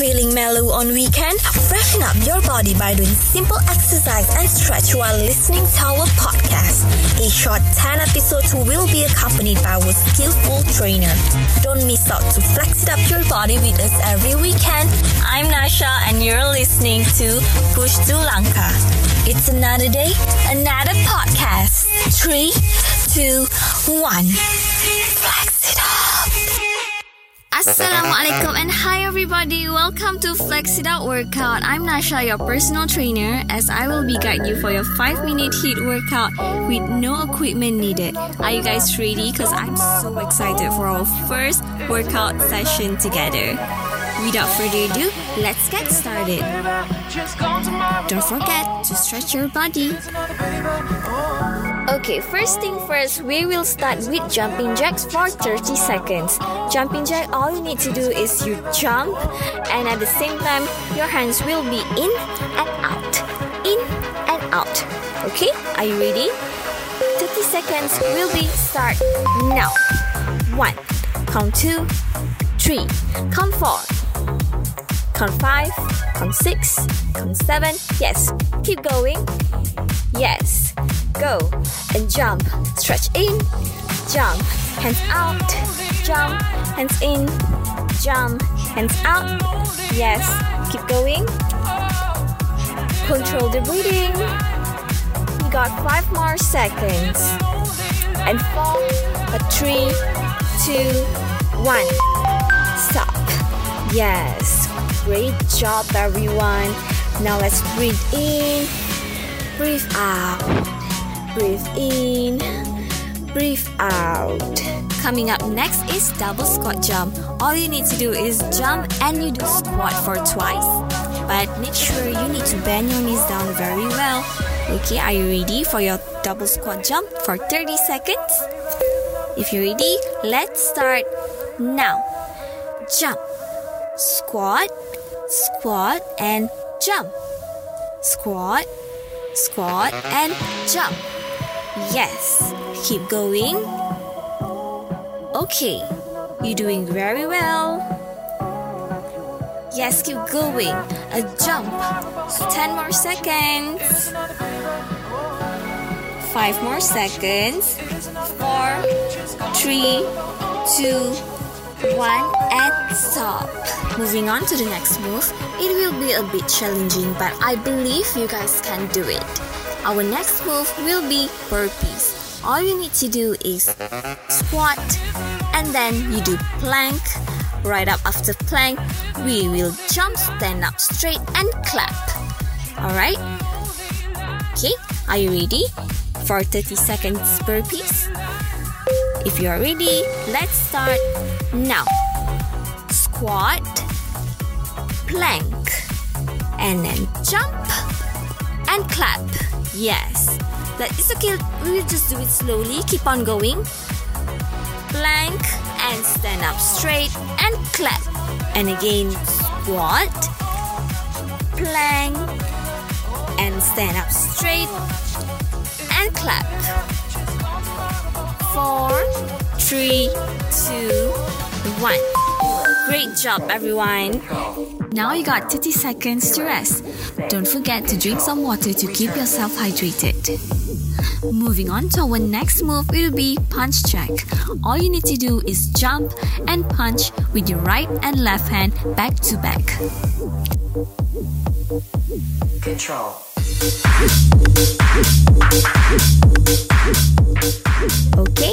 feeling mellow on weekend? Freshen up your body by doing simple exercise and stretch while listening to our podcast. A short 10 episodes will be accompanied by our skillful trainer. Don't miss out to flex it up your body with us every weekend. I'm Nasha and you're listening to Push to Lanka. It's another day, another podcast. Three, two, one. Flex. Assalamualaikum and hi everybody. Welcome to Flex It Out Workout. I'm Nasha, your personal trainer, as I will be guiding you for your 5 minute HIIT workout with no equipment needed. Are you guys ready? Because I'm so excited for our first workout session together. Without further ado, let's get started. Don't forget to stretch your body. Okay, first thing first, we will start with jumping jacks for 30 seconds. Jumping jack, all you need to do is you jump, and at the same time, your hands will be in and out, in and out. Okay, are you ready? 30 seconds will be start now. One, count two, three, count four, count five, count six, count seven. Yes, keep going. Yes, go and jump. Stretch in, jump, hands out, jump, hands in, jump, hands out. Yes, keep going. Control the breathing. We got five more seconds. And four, three, two, one. Stop. Yes, great job, everyone. Now let's breathe in, breathe out, breathe in, breathe out. Coming up next is double squat jump. All you need to do is jump and you do squat for twice. But make sure you need to bend your knees down very well. Okay, are you ready for your double squat jump for 30 seconds? If you're ready, let's start now. Jump, squat, squat, and jump. Squat, squat, and jump. Yes, keep going. Okay, you're doing very well. Yes, keep going. A jump. 10 more seconds. 5 more seconds. 4, 3, 2, 1, and stop. Moving on to the next move. It will be a bit challenging, but I believe you guys can do it. Our next move will be burpees. All you need to do is squat and then you do plank. Right up after plank, we will jump, stand up straight, and clap. Alright? Okay, are you ready for 30 seconds burpees? If you are ready, let's start now. Squat, plank, and then jump and clap. Yes. That is okay. We will just do it slowly. Keep on going. Plank and stand up straight and clap. And again, squat, plank, and stand up straight and clap. Four, three, two, one. Great job, everyone. Now you got 30 seconds to rest. Don't forget to drink some water to keep yourself hydrated. Moving on to our next move, it will be punch jack. All you need to do is jump and punch with your right and left hand back to back. Control. Okay,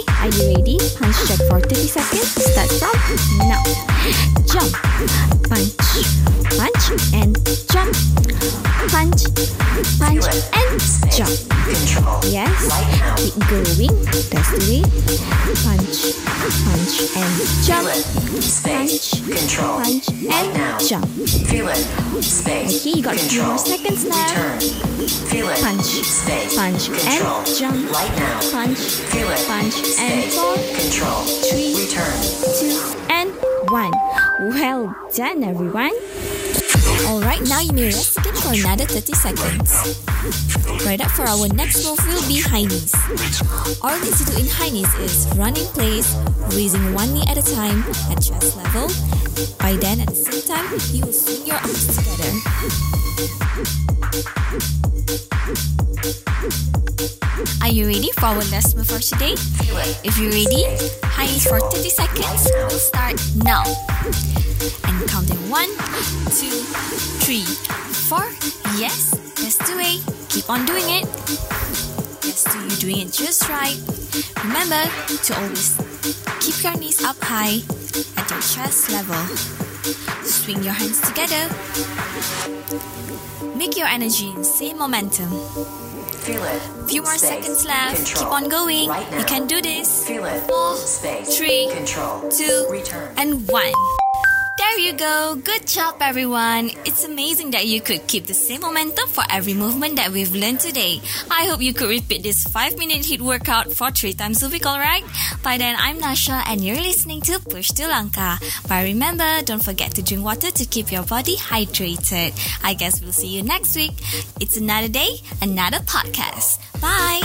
Punch, and jump. Yes, keep going. That's the way. Punch, punch, and jump. Punch, punch, and jump. Okay, you got Control. more seconds left. Punch, punch, and jump. Punch, punch, and. Control. three, two, and one. Well done, everyone. Alright, now you may rest again for another 30 seconds. Right up for our next move will be high knees. All you need to do in high knees is run in place, raising one knee at a time at chest level. By then, at the same time, you will swing your arms together. Are you ready for our last move for today? If you're ready, high knees for 30 seconds. Start now. And count in one, two, three, four. Yes, that's the way. Keep on doing it. Yes, do you doing it just right. Remember to always keep your knees up high at your chest level. Swing your hands together. Make your energy in same momentum. Feel it. Few more Space. seconds left. Control. Keep on going. Right now. You can do this. Feel it. Four, Space. three, Control. two, Return. and one. There you go. Good job, everyone. It's amazing that you could keep the same momentum for every movement that we've learned today. I hope you could repeat this 5 minute HIIT workout for 3 times a week, alright? By then, I'm Nasha and you're listening to Push to Lanka. But remember, don't forget to drink water to keep your body hydrated. I guess we'll see you next week. It's another day, another podcast. Bye.